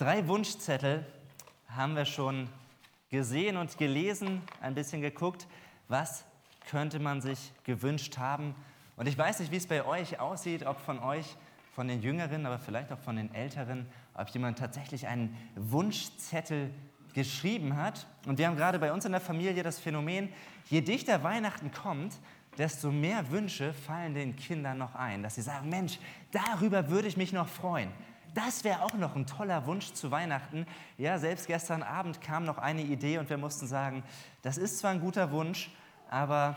Drei Wunschzettel haben wir schon gesehen und gelesen, ein bisschen geguckt, was könnte man sich gewünscht haben. Und ich weiß nicht, wie es bei euch aussieht, ob von euch, von den Jüngeren, aber vielleicht auch von den Älteren, ob jemand tatsächlich einen Wunschzettel geschrieben hat. Und wir haben gerade bei uns in der Familie das Phänomen, je dichter Weihnachten kommt, desto mehr Wünsche fallen den Kindern noch ein, dass sie sagen, Mensch, darüber würde ich mich noch freuen. Das wäre auch noch ein toller Wunsch zu Weihnachten. Ja, selbst gestern Abend kam noch eine Idee und wir mussten sagen, das ist zwar ein guter Wunsch, aber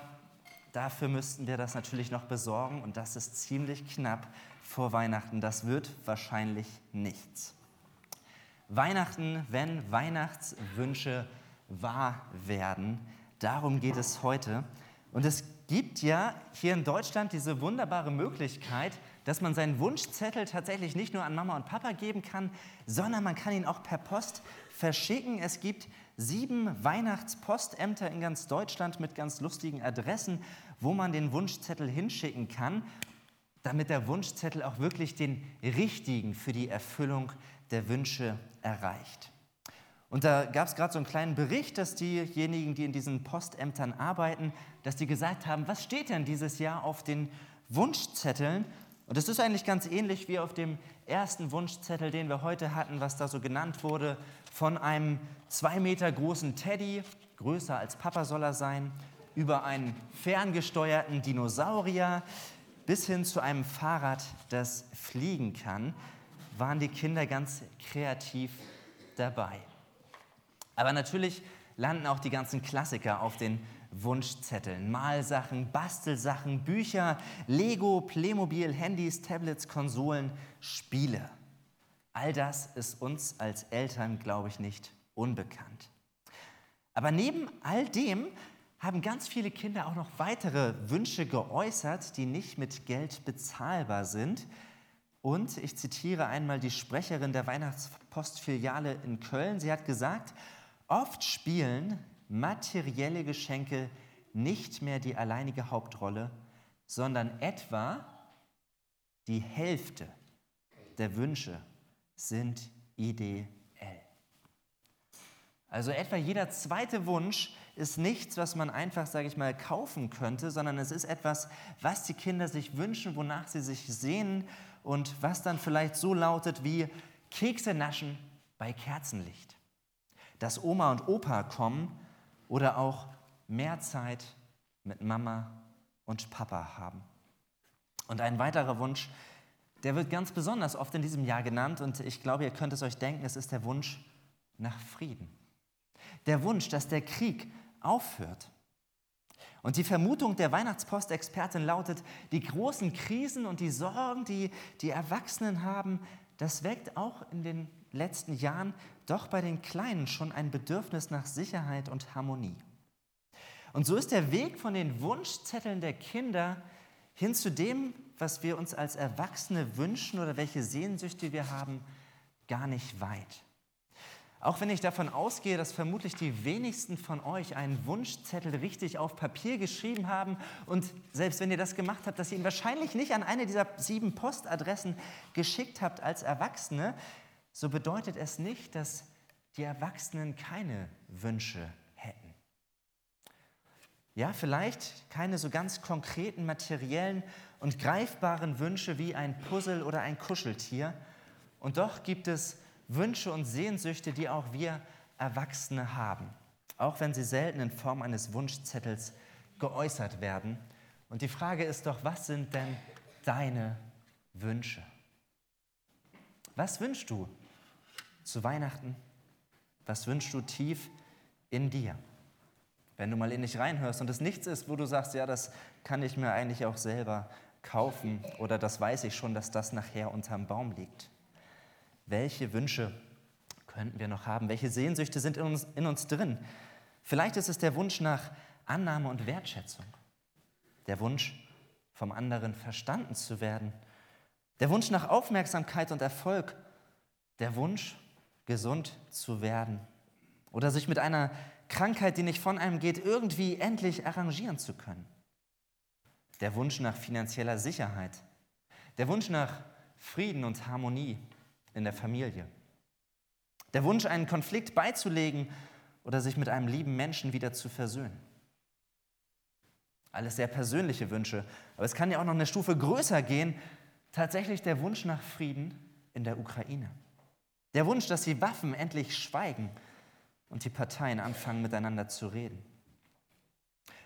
dafür müssten wir das natürlich noch besorgen und das ist ziemlich knapp vor Weihnachten. Das wird wahrscheinlich nichts. Weihnachten, wenn Weihnachtswünsche wahr werden, darum geht es heute. Und es gibt ja hier in Deutschland diese wunderbare Möglichkeit, dass man seinen Wunschzettel tatsächlich nicht nur an Mama und Papa geben kann, sondern man kann ihn auch per Post verschicken. Es gibt sieben Weihnachtspostämter in ganz Deutschland mit ganz lustigen Adressen, wo man den Wunschzettel hinschicken kann, damit der Wunschzettel auch wirklich den richtigen für die Erfüllung der Wünsche erreicht. Und da gab es gerade so einen kleinen Bericht, dass diejenigen, die in diesen Postämtern arbeiten, dass die gesagt haben, was steht denn dieses Jahr auf den Wunschzetteln? Und das ist eigentlich ganz ähnlich wie auf dem ersten Wunschzettel, den wir heute hatten, was da so genannt wurde, von einem zwei Meter großen Teddy, größer als Papa soll er sein, über einen ferngesteuerten Dinosaurier bis hin zu einem Fahrrad, das fliegen kann, waren die Kinder ganz kreativ dabei. Aber natürlich landen auch die ganzen Klassiker auf den Wunschzetteln. Malsachen, Bastelsachen, Bücher, Lego, Playmobil, Handys, Tablets, Konsolen, Spiele. All das ist uns als Eltern, glaube ich, nicht unbekannt. Aber neben all dem haben ganz viele Kinder auch noch weitere Wünsche geäußert, die nicht mit Geld bezahlbar sind. Und ich zitiere einmal die Sprecherin der Weihnachtspostfiliale in Köln. Sie hat gesagt, Oft spielen materielle Geschenke nicht mehr die alleinige Hauptrolle, sondern etwa die Hälfte der Wünsche sind ideell. Also etwa jeder zweite Wunsch ist nichts, was man einfach, sage ich mal, kaufen könnte, sondern es ist etwas, was die Kinder sich wünschen, wonach sie sich sehnen und was dann vielleicht so lautet wie Kekse naschen bei Kerzenlicht dass Oma und Opa kommen oder auch mehr Zeit mit Mama und Papa haben. Und ein weiterer Wunsch, der wird ganz besonders oft in diesem Jahr genannt und ich glaube, ihr könnt es euch denken, es ist der Wunsch nach Frieden. Der Wunsch, dass der Krieg aufhört. Und die Vermutung der Weihnachtspost-Expertin lautet, die großen Krisen und die Sorgen, die die Erwachsenen haben, das weckt auch in den letzten Jahren doch bei den Kleinen schon ein Bedürfnis nach Sicherheit und Harmonie. Und so ist der Weg von den Wunschzetteln der Kinder hin zu dem, was wir uns als Erwachsene wünschen oder welche Sehnsüchte wir haben, gar nicht weit. Auch wenn ich davon ausgehe, dass vermutlich die wenigsten von euch einen Wunschzettel richtig auf Papier geschrieben haben und selbst wenn ihr das gemacht habt, dass ihr ihn wahrscheinlich nicht an eine dieser sieben Postadressen geschickt habt als Erwachsene, so bedeutet es nicht, dass die Erwachsenen keine Wünsche hätten. Ja, vielleicht keine so ganz konkreten, materiellen und greifbaren Wünsche wie ein Puzzle oder ein Kuscheltier. Und doch gibt es Wünsche und Sehnsüchte, die auch wir Erwachsene haben, auch wenn sie selten in Form eines Wunschzettels geäußert werden. Und die Frage ist doch, was sind denn deine Wünsche? Was wünschst du zu Weihnachten? Was wünschst du tief in dir? Wenn du mal in dich reinhörst und es nichts ist, wo du sagst, ja, das kann ich mir eigentlich auch selber kaufen oder das weiß ich schon, dass das nachher unterm Baum liegt. Welche Wünsche könnten wir noch haben? Welche Sehnsüchte sind in uns, in uns drin? Vielleicht ist es der Wunsch nach Annahme und Wertschätzung, der Wunsch, vom anderen verstanden zu werden, der Wunsch nach Aufmerksamkeit und Erfolg, der Wunsch gesund zu werden oder sich mit einer Krankheit, die nicht von einem geht, irgendwie endlich arrangieren zu können. Der Wunsch nach finanzieller Sicherheit, der Wunsch nach Frieden und Harmonie in der Familie, Der Wunsch, einen Konflikt beizulegen oder sich mit einem lieben Menschen wieder zu versöhnen. Alles sehr persönliche Wünsche. Aber es kann ja auch noch eine Stufe größer gehen. Tatsächlich der Wunsch nach Frieden in der Ukraine. Der Wunsch, dass die Waffen endlich schweigen und die Parteien anfangen miteinander zu reden.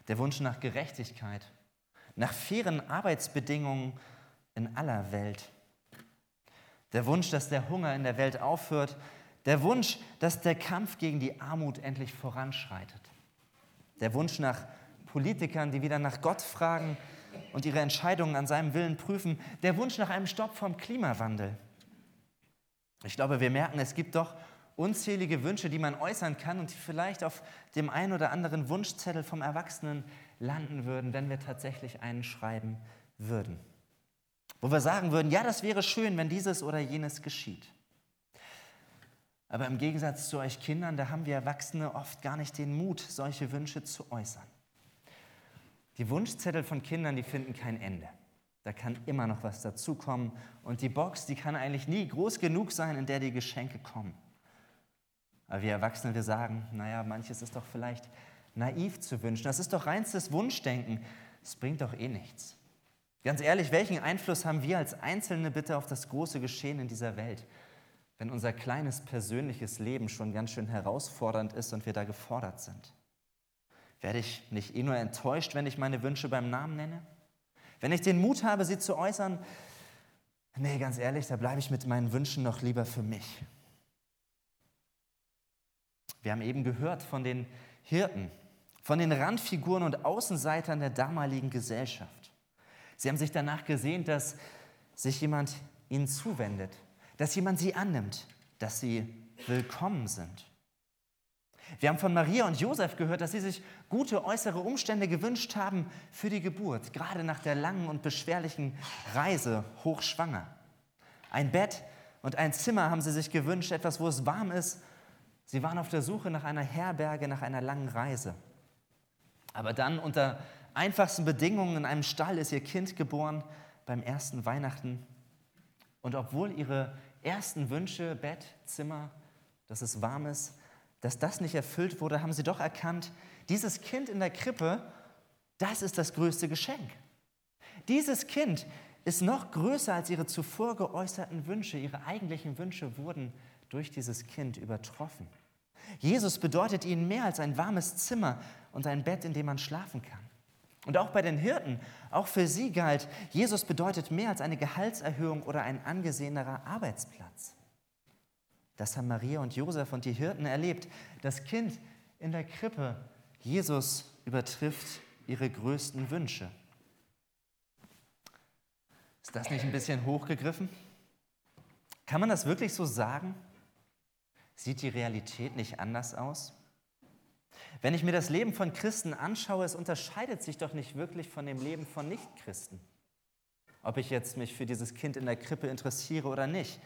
Der Wunsch nach Gerechtigkeit, nach fairen Arbeitsbedingungen in aller Welt. Der Wunsch, dass der Hunger in der Welt aufhört. Der Wunsch, dass der Kampf gegen die Armut endlich voranschreitet. Der Wunsch nach Politikern, die wieder nach Gott fragen und ihre Entscheidungen an seinem Willen prüfen. Der Wunsch nach einem Stopp vom Klimawandel. Ich glaube, wir merken, es gibt doch unzählige Wünsche, die man äußern kann und die vielleicht auf dem einen oder anderen Wunschzettel vom Erwachsenen landen würden, wenn wir tatsächlich einen schreiben würden. Wo wir sagen würden, ja, das wäre schön, wenn dieses oder jenes geschieht. Aber im Gegensatz zu euch Kindern, da haben wir Erwachsene oft gar nicht den Mut, solche Wünsche zu äußern. Die Wunschzettel von Kindern, die finden kein Ende. Da kann immer noch was dazukommen. Und die Box, die kann eigentlich nie groß genug sein, in der die Geschenke kommen. Aber wir Erwachsene, wir sagen, naja, manches ist doch vielleicht naiv zu wünschen. Das ist doch reinstes Wunschdenken. Es bringt doch eh nichts. Ganz ehrlich, welchen Einfluss haben wir als Einzelne bitte auf das große Geschehen in dieser Welt, wenn unser kleines persönliches Leben schon ganz schön herausfordernd ist und wir da gefordert sind? Werde ich nicht eh nur enttäuscht, wenn ich meine Wünsche beim Namen nenne? Wenn ich den Mut habe, sie zu äußern, nee, ganz ehrlich, da bleibe ich mit meinen Wünschen noch lieber für mich. Wir haben eben gehört von den Hirten, von den Randfiguren und Außenseitern der damaligen Gesellschaft. Sie haben sich danach gesehnt, dass sich jemand ihnen zuwendet, dass jemand sie annimmt, dass sie willkommen sind. Wir haben von Maria und Josef gehört, dass sie sich gute äußere Umstände gewünscht haben für die Geburt, gerade nach der langen und beschwerlichen Reise hochschwanger. Ein Bett und ein Zimmer haben sie sich gewünscht, etwas, wo es warm ist. Sie waren auf der Suche nach einer Herberge, nach einer langen Reise. Aber dann unter einfachsten Bedingungen in einem Stall ist ihr Kind geboren beim ersten Weihnachten. Und obwohl ihre ersten Wünsche, Bett, Zimmer, dass es warm ist, dass das nicht erfüllt wurde, haben sie doch erkannt, dieses Kind in der Krippe, das ist das größte Geschenk. Dieses Kind ist noch größer als ihre zuvor geäußerten Wünsche. Ihre eigentlichen Wünsche wurden durch dieses Kind übertroffen. Jesus bedeutet ihnen mehr als ein warmes Zimmer und ein Bett, in dem man schlafen kann. Und auch bei den Hirten, auch für sie galt, Jesus bedeutet mehr als eine Gehaltserhöhung oder ein angesehenerer Arbeitsplatz. Das haben Maria und Josef und die Hirten erlebt. Das Kind in der Krippe, Jesus, übertrifft ihre größten Wünsche. Ist das nicht ein bisschen hochgegriffen? Kann man das wirklich so sagen? Sieht die Realität nicht anders aus? Wenn ich mir das Leben von Christen anschaue, es unterscheidet sich doch nicht wirklich von dem Leben von Nichtchristen. Ob ich jetzt mich für dieses Kind in der Krippe interessiere oder nicht.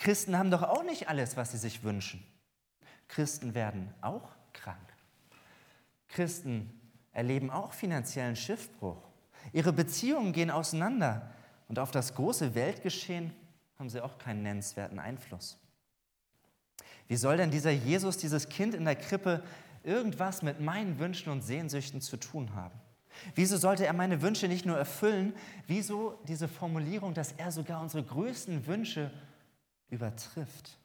Christen haben doch auch nicht alles, was sie sich wünschen. Christen werden auch krank. Christen erleben auch finanziellen Schiffbruch. Ihre Beziehungen gehen auseinander und auf das große Weltgeschehen haben sie auch keinen nennenswerten Einfluss. Wie soll denn dieser Jesus, dieses Kind in der Krippe, irgendwas mit meinen Wünschen und Sehnsüchten zu tun haben? Wieso sollte er meine Wünsche nicht nur erfüllen? Wieso diese Formulierung, dass er sogar unsere größten Wünsche übertrifft.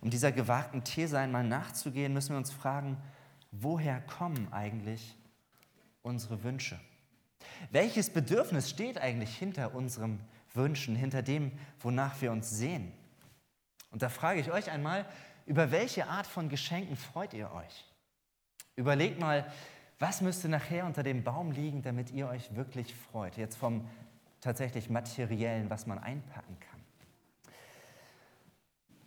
Um dieser gewagten These einmal nachzugehen, müssen wir uns fragen, woher kommen eigentlich unsere Wünsche? Welches Bedürfnis steht eigentlich hinter unseren Wünschen, hinter dem, wonach wir uns sehen? Und da frage ich euch einmal, über welche Art von Geschenken freut ihr euch? Überlegt mal, was müsste nachher unter dem Baum liegen, damit ihr euch wirklich freut? Jetzt vom tatsächlich materiellen, was man einpacken kann.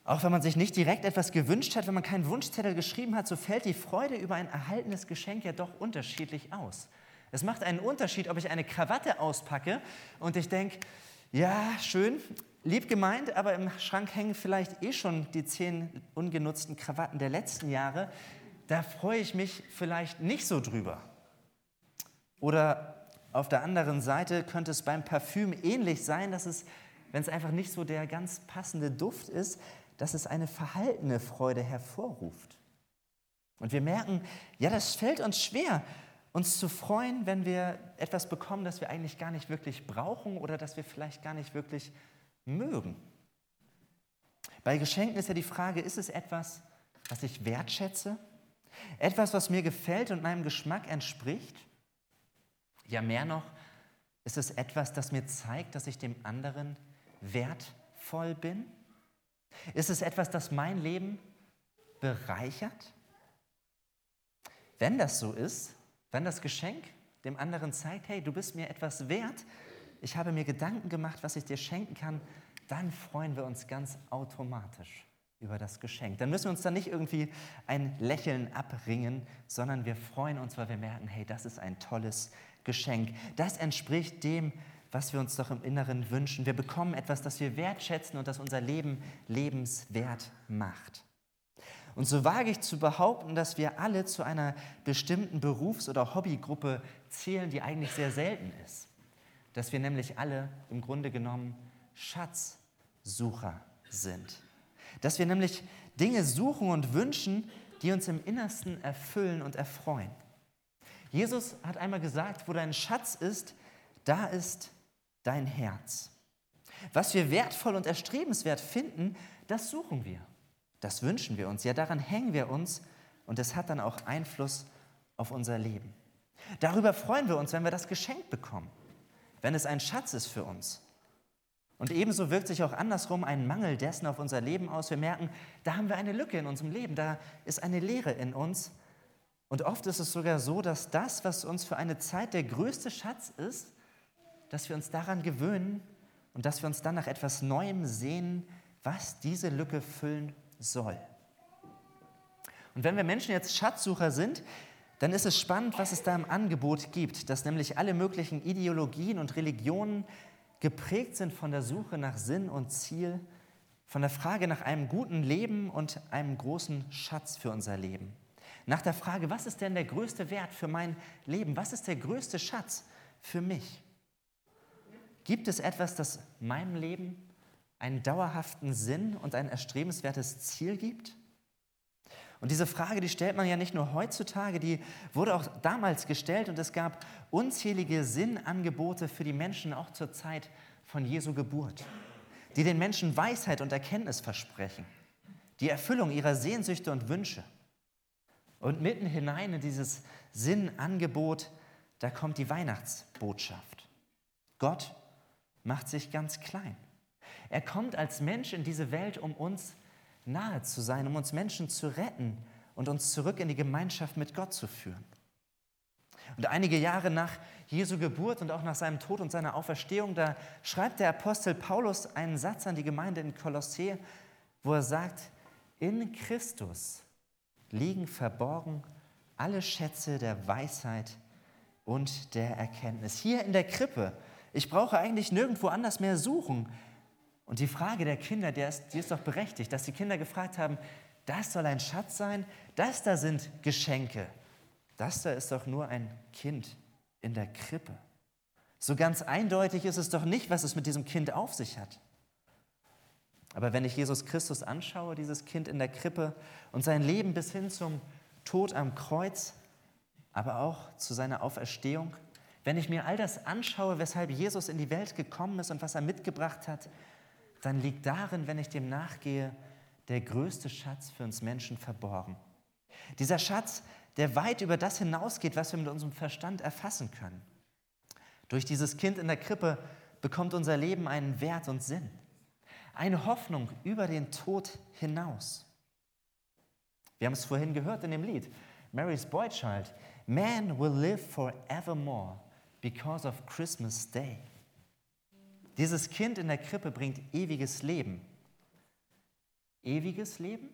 Auch wenn man sich nicht direkt etwas gewünscht hat, wenn man keinen Wunschzettel geschrieben hat, so fällt die Freude über ein erhaltenes Geschenk ja doch unterschiedlich aus. Es macht einen Unterschied, ob ich eine Krawatte auspacke und ich denke, ja, schön, lieb gemeint, aber im Schrank hängen vielleicht eh schon die zehn ungenutzten Krawatten der letzten Jahre. Da freue ich mich vielleicht nicht so drüber. Oder auf der anderen Seite könnte es beim Parfüm ähnlich sein, dass es, wenn es einfach nicht so der ganz passende Duft ist, dass es eine verhaltene Freude hervorruft. Und wir merken, ja, das fällt uns schwer, uns zu freuen, wenn wir etwas bekommen, das wir eigentlich gar nicht wirklich brauchen oder das wir vielleicht gar nicht wirklich mögen. Bei Geschenken ist ja die Frage, ist es etwas, was ich wertschätze? Etwas, was mir gefällt und meinem Geschmack entspricht? Ja, mehr noch, ist es etwas, das mir zeigt, dass ich dem anderen wertvoll bin? Ist es etwas, das mein Leben bereichert? Wenn das so ist, wenn das Geschenk dem anderen zeigt, hey, du bist mir etwas wert, ich habe mir Gedanken gemacht, was ich dir schenken kann, dann freuen wir uns ganz automatisch über das Geschenk. Dann müssen wir uns dann nicht irgendwie ein Lächeln abringen, sondern wir freuen uns, weil wir merken, hey, das ist ein tolles Geschenk. Das entspricht dem, was wir uns doch im Inneren wünschen. Wir bekommen etwas, das wir wertschätzen und das unser Leben lebenswert macht. Und so wage ich zu behaupten, dass wir alle zu einer bestimmten Berufs- oder Hobbygruppe zählen, die eigentlich sehr selten ist. Dass wir nämlich alle im Grunde genommen Schatzsucher sind. Dass wir nämlich Dinge suchen und wünschen, die uns im Innersten erfüllen und erfreuen. Jesus hat einmal gesagt, wo dein Schatz ist, da ist dein Herz. Was wir wertvoll und erstrebenswert finden, das suchen wir. Das wünschen wir uns. Ja, daran hängen wir uns und es hat dann auch Einfluss auf unser Leben. Darüber freuen wir uns, wenn wir das geschenkt bekommen, wenn es ein Schatz ist für uns. Und ebenso wirkt sich auch andersrum ein Mangel dessen auf unser Leben aus. Wir merken, da haben wir eine Lücke in unserem Leben, da ist eine Leere in uns. Und oft ist es sogar so, dass das, was uns für eine Zeit der größte Schatz ist, dass wir uns daran gewöhnen und dass wir uns dann nach etwas Neuem sehen, was diese Lücke füllen soll. Und wenn wir Menschen jetzt Schatzsucher sind, dann ist es spannend, was es da im Angebot gibt, dass nämlich alle möglichen Ideologien und Religionen geprägt sind von der Suche nach Sinn und Ziel, von der Frage nach einem guten Leben und einem großen Schatz für unser Leben. Nach der Frage, was ist denn der größte Wert für mein Leben? Was ist der größte Schatz für mich? Gibt es etwas, das meinem Leben einen dauerhaften Sinn und ein erstrebenswertes Ziel gibt? Und diese Frage, die stellt man ja nicht nur heutzutage, die wurde auch damals gestellt und es gab unzählige Sinnangebote für die Menschen auch zur Zeit von Jesu Geburt, die den Menschen Weisheit und Erkenntnis versprechen, die Erfüllung ihrer Sehnsüchte und Wünsche. Und mitten hinein in dieses Sinnangebot, da kommt die Weihnachtsbotschaft. Gott macht sich ganz klein. Er kommt als Mensch in diese Welt, um uns nahe zu sein, um uns Menschen zu retten und uns zurück in die Gemeinschaft mit Gott zu führen. Und einige Jahre nach Jesu Geburt und auch nach seinem Tod und seiner Auferstehung, da schreibt der Apostel Paulus einen Satz an die Gemeinde in Kolossee, wo er sagt, in Christus liegen verborgen alle Schätze der Weisheit und der Erkenntnis. Hier in der Krippe. Ich brauche eigentlich nirgendwo anders mehr suchen. Und die Frage der Kinder, die ist, die ist doch berechtigt, dass die Kinder gefragt haben, das soll ein Schatz sein, das da sind Geschenke. Das da ist doch nur ein Kind in der Krippe. So ganz eindeutig ist es doch nicht, was es mit diesem Kind auf sich hat. Aber wenn ich Jesus Christus anschaue, dieses Kind in der Krippe und sein Leben bis hin zum Tod am Kreuz, aber auch zu seiner Auferstehung, wenn ich mir all das anschaue, weshalb Jesus in die Welt gekommen ist und was er mitgebracht hat, dann liegt darin, wenn ich dem nachgehe, der größte Schatz für uns Menschen verborgen. Dieser Schatz, der weit über das hinausgeht, was wir mit unserem Verstand erfassen können. Durch dieses Kind in der Krippe bekommt unser Leben einen Wert und Sinn. Eine Hoffnung über den Tod hinaus. Wir haben es vorhin gehört in dem Lied, Mary's Boy Child. Man will live forevermore because of Christmas Day. Dieses Kind in der Krippe bringt ewiges Leben. Ewiges Leben?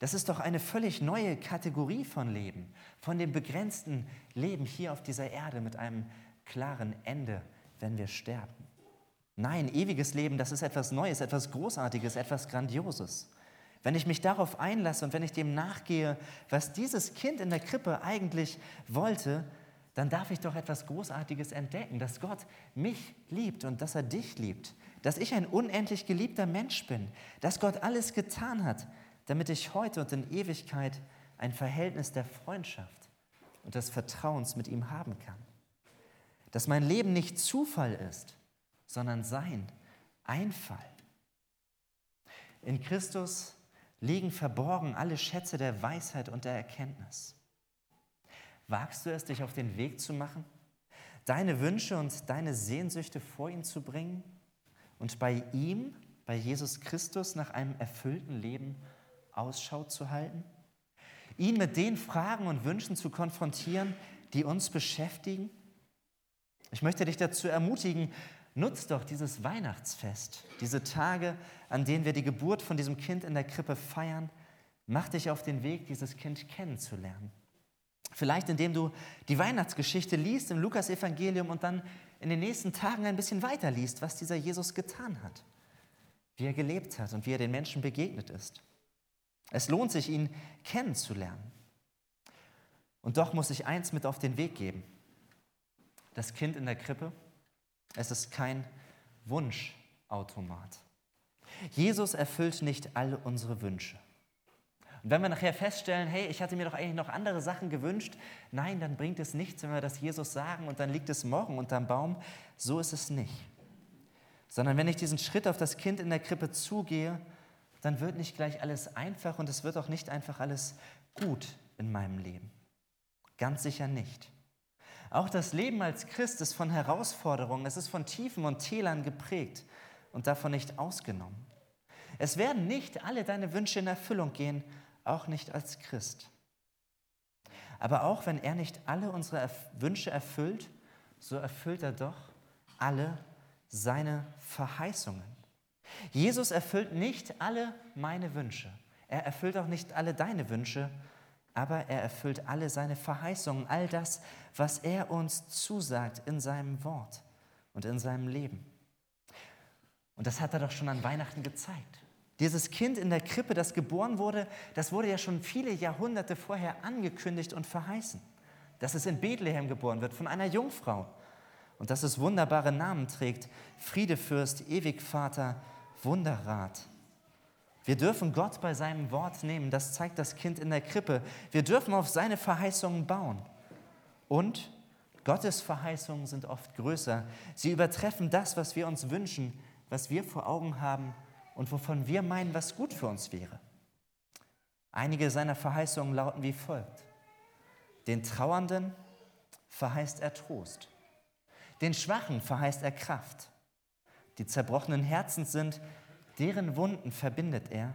Das ist doch eine völlig neue Kategorie von Leben, von dem begrenzten Leben hier auf dieser Erde mit einem klaren Ende, wenn wir sterben. Nein, ewiges Leben, das ist etwas Neues, etwas Großartiges, etwas Grandioses. Wenn ich mich darauf einlasse und wenn ich dem nachgehe, was dieses Kind in der Krippe eigentlich wollte, dann darf ich doch etwas Großartiges entdecken, dass Gott mich liebt und dass er dich liebt, dass ich ein unendlich geliebter Mensch bin, dass Gott alles getan hat, damit ich heute und in Ewigkeit ein Verhältnis der Freundschaft und des Vertrauens mit ihm haben kann. Dass mein Leben nicht Zufall ist, sondern sein Einfall. In Christus liegen verborgen alle Schätze der Weisheit und der Erkenntnis. Wagst du es, dich auf den Weg zu machen, deine Wünsche und deine Sehnsüchte vor ihn zu bringen und bei ihm, bei Jesus Christus, nach einem erfüllten Leben Ausschau zu halten? Ihn mit den Fragen und Wünschen zu konfrontieren, die uns beschäftigen? Ich möchte dich dazu ermutigen, nutz doch dieses Weihnachtsfest, diese Tage, an denen wir die Geburt von diesem Kind in der Krippe feiern. Mach dich auf den Weg, dieses Kind kennenzulernen. Vielleicht indem du die Weihnachtsgeschichte liest im Lukasevangelium und dann in den nächsten Tagen ein bisschen weiter liest, was dieser Jesus getan hat, wie er gelebt hat und wie er den Menschen begegnet ist. Es lohnt sich, ihn kennenzulernen. Und doch muss ich eins mit auf den Weg geben. Das Kind in der Krippe, es ist kein Wunschautomat. Jesus erfüllt nicht alle unsere Wünsche. Und wenn wir nachher feststellen, hey, ich hatte mir doch eigentlich noch andere Sachen gewünscht, nein, dann bringt es nichts, wenn wir das Jesus sagen und dann liegt es morgen unterm Baum. So ist es nicht. Sondern wenn ich diesen Schritt auf das Kind in der Krippe zugehe, dann wird nicht gleich alles einfach und es wird auch nicht einfach alles gut in meinem Leben. Ganz sicher nicht. Auch das Leben als Christ ist von Herausforderungen, es ist von Tiefen und Tälern geprägt und davon nicht ausgenommen. Es werden nicht alle deine Wünsche in Erfüllung gehen, auch nicht als Christ. Aber auch wenn er nicht alle unsere Wünsche erfüllt, so erfüllt er doch alle seine Verheißungen. Jesus erfüllt nicht alle meine Wünsche. Er erfüllt auch nicht alle deine Wünsche, aber er erfüllt alle seine Verheißungen, all das, was er uns zusagt in seinem Wort und in seinem Leben. Und das hat er doch schon an Weihnachten gezeigt. Dieses Kind in der Krippe, das geboren wurde, das wurde ja schon viele Jahrhunderte vorher angekündigt und verheißen. Dass es in Bethlehem geboren wird von einer Jungfrau und dass es wunderbare Namen trägt. Friedefürst, Ewigvater, Wunderrat. Wir dürfen Gott bei seinem Wort nehmen, das zeigt das Kind in der Krippe. Wir dürfen auf seine Verheißungen bauen. Und Gottes Verheißungen sind oft größer. Sie übertreffen das, was wir uns wünschen, was wir vor Augen haben und wovon wir meinen, was gut für uns wäre. Einige seiner Verheißungen lauten wie folgt. Den Trauernden verheißt er Trost. Den Schwachen verheißt er Kraft die zerbrochenen Herzens sind, deren Wunden verbindet er.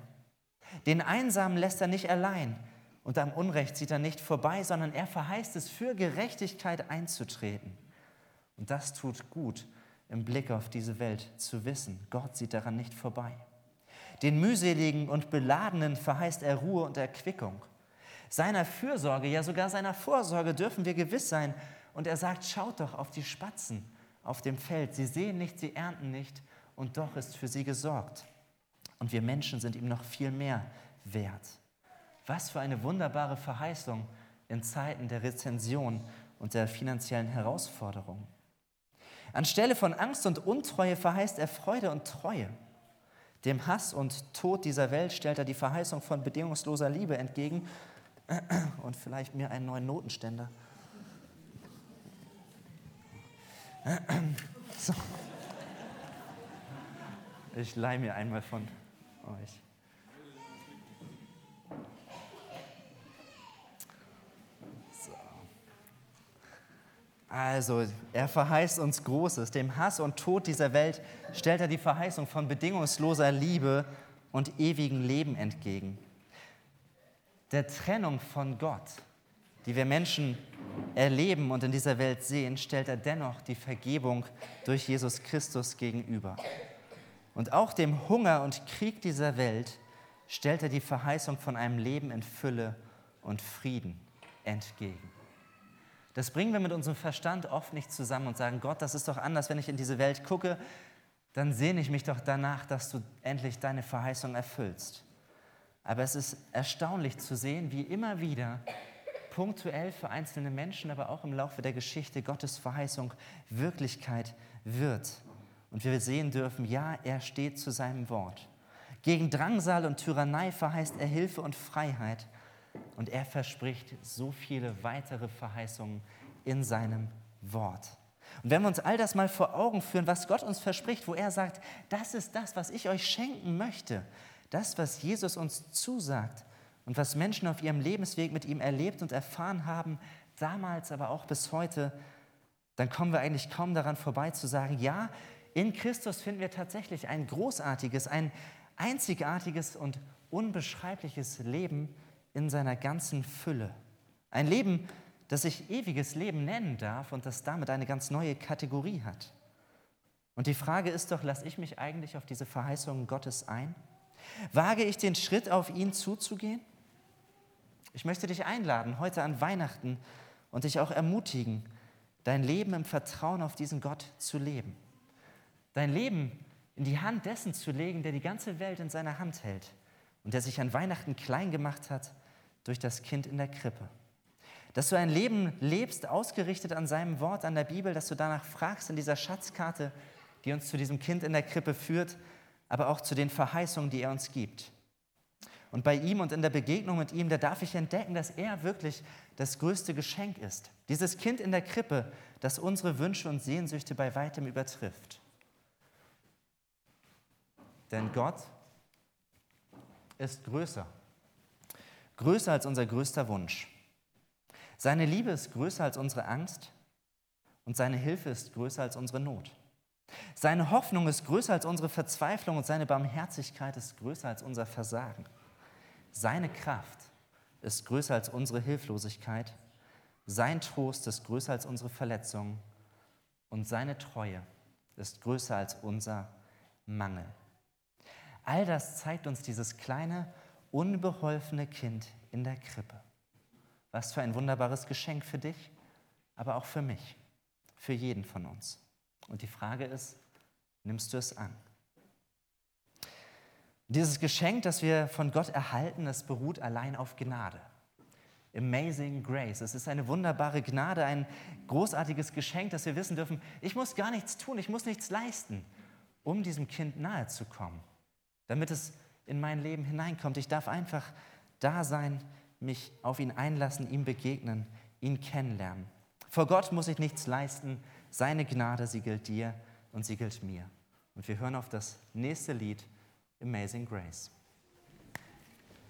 Den Einsamen lässt er nicht allein und am Unrecht sieht er nicht vorbei, sondern er verheißt es, für Gerechtigkeit einzutreten. Und das tut gut im Blick auf diese Welt zu wissen, Gott sieht daran nicht vorbei. Den mühseligen und beladenen verheißt er Ruhe und Erquickung. Seiner Fürsorge, ja sogar seiner Vorsorge dürfen wir gewiss sein. Und er sagt, schaut doch auf die Spatzen auf dem Feld. Sie sehen nicht, sie ernten nicht und doch ist für sie gesorgt. Und wir Menschen sind ihm noch viel mehr wert. Was für eine wunderbare Verheißung in Zeiten der Rezension und der finanziellen Herausforderung. Anstelle von Angst und Untreue verheißt er Freude und Treue. Dem Hass und Tod dieser Welt stellt er die Verheißung von bedingungsloser Liebe entgegen und vielleicht mir einen neuen Notenständer. So. Ich leihe mir einmal von euch. Also, er verheißt uns Großes. Dem Hass und Tod dieser Welt stellt er die Verheißung von bedingungsloser Liebe und ewigem Leben entgegen. Der Trennung von Gott die wir Menschen erleben und in dieser Welt sehen, stellt er dennoch die Vergebung durch Jesus Christus gegenüber. Und auch dem Hunger und Krieg dieser Welt stellt er die Verheißung von einem Leben in Fülle und Frieden entgegen. Das bringen wir mit unserem Verstand oft nicht zusammen und sagen, Gott, das ist doch anders, wenn ich in diese Welt gucke, dann sehne ich mich doch danach, dass du endlich deine Verheißung erfüllst. Aber es ist erstaunlich zu sehen, wie immer wieder punktuell für einzelne Menschen, aber auch im Laufe der Geschichte Gottes Verheißung Wirklichkeit wird Und wir sehen dürfen, ja, er steht zu seinem Wort. Gegen Drangsal und Tyrannei verheißt er Hilfe und Freiheit. Und er verspricht so viele weitere Verheißungen in seinem Wort. Und wenn wir uns all das mal vor Augen führen, was Gott uns verspricht, wo er sagt, das ist das, was ich euch schenken möchte, das, was Jesus uns zusagt und was Menschen auf ihrem Lebensweg mit ihm erlebt und erfahren haben, damals, aber auch bis heute, dann kommen wir eigentlich kaum daran vorbei zu sagen, ja, in Christus finden wir tatsächlich ein großartiges, ein einzigartiges und unbeschreibliches Leben in seiner ganzen Fülle. Ein Leben, das sich ewiges Leben nennen darf und das damit eine ganz neue Kategorie hat. Und die Frage ist doch, lasse ich mich eigentlich auf diese Verheißungen Gottes ein? Wage ich den Schritt, auf ihn zuzugehen? Ich möchte dich einladen, heute an Weihnachten und dich auch ermutigen, dein Leben im Vertrauen auf diesen Gott zu leben. Dein Leben in die Hand dessen zu legen, der die ganze Welt in seiner Hand hält und der sich an Weihnachten klein gemacht hat durch das Kind in der Krippe. Dass du ein Leben lebst, ausgerichtet an seinem Wort, an der Bibel, dass du danach fragst in dieser Schatzkarte, die uns zu diesem Kind in der Krippe führt, aber auch zu den Verheißungen, die er uns gibt. Und bei ihm und in der Begegnung mit ihm, da darf ich entdecken, dass er wirklich das größte Geschenk ist. Dieses Kind in der Krippe, das unsere Wünsche und Sehnsüchte bei weitem übertrifft. Denn Gott ist größer. Größer als unser größter Wunsch. Seine Liebe ist größer als unsere Angst und seine Hilfe ist größer als unsere Not. Seine Hoffnung ist größer als unsere Verzweiflung und seine Barmherzigkeit ist größer als unser Versagen. Seine Kraft ist größer als unsere Hilflosigkeit. Sein Trost ist größer als unsere Verletzungen. Und seine Treue ist größer als unser Mangel. All das zeigt uns dieses kleine, unbeholfene Kind in der Krippe. Was für ein wunderbares Geschenk für dich, aber auch für mich, für jeden von uns. Und die Frage ist, nimmst du es an? Dieses Geschenk, das wir von Gott erhalten, das beruht allein auf Gnade. Amazing Grace. Es ist eine wunderbare Gnade, ein großartiges Geschenk, dass wir wissen dürfen, ich muss gar nichts tun, ich muss nichts leisten, um diesem Kind nahe zu kommen, damit es in mein Leben hineinkommt. Ich darf einfach da sein, mich auf ihn einlassen, ihm begegnen, ihn kennenlernen. Vor Gott muss ich nichts leisten, seine Gnade, sie gilt dir und sie gilt mir. Und wir hören auf das nächste Lied, Amazing Grace.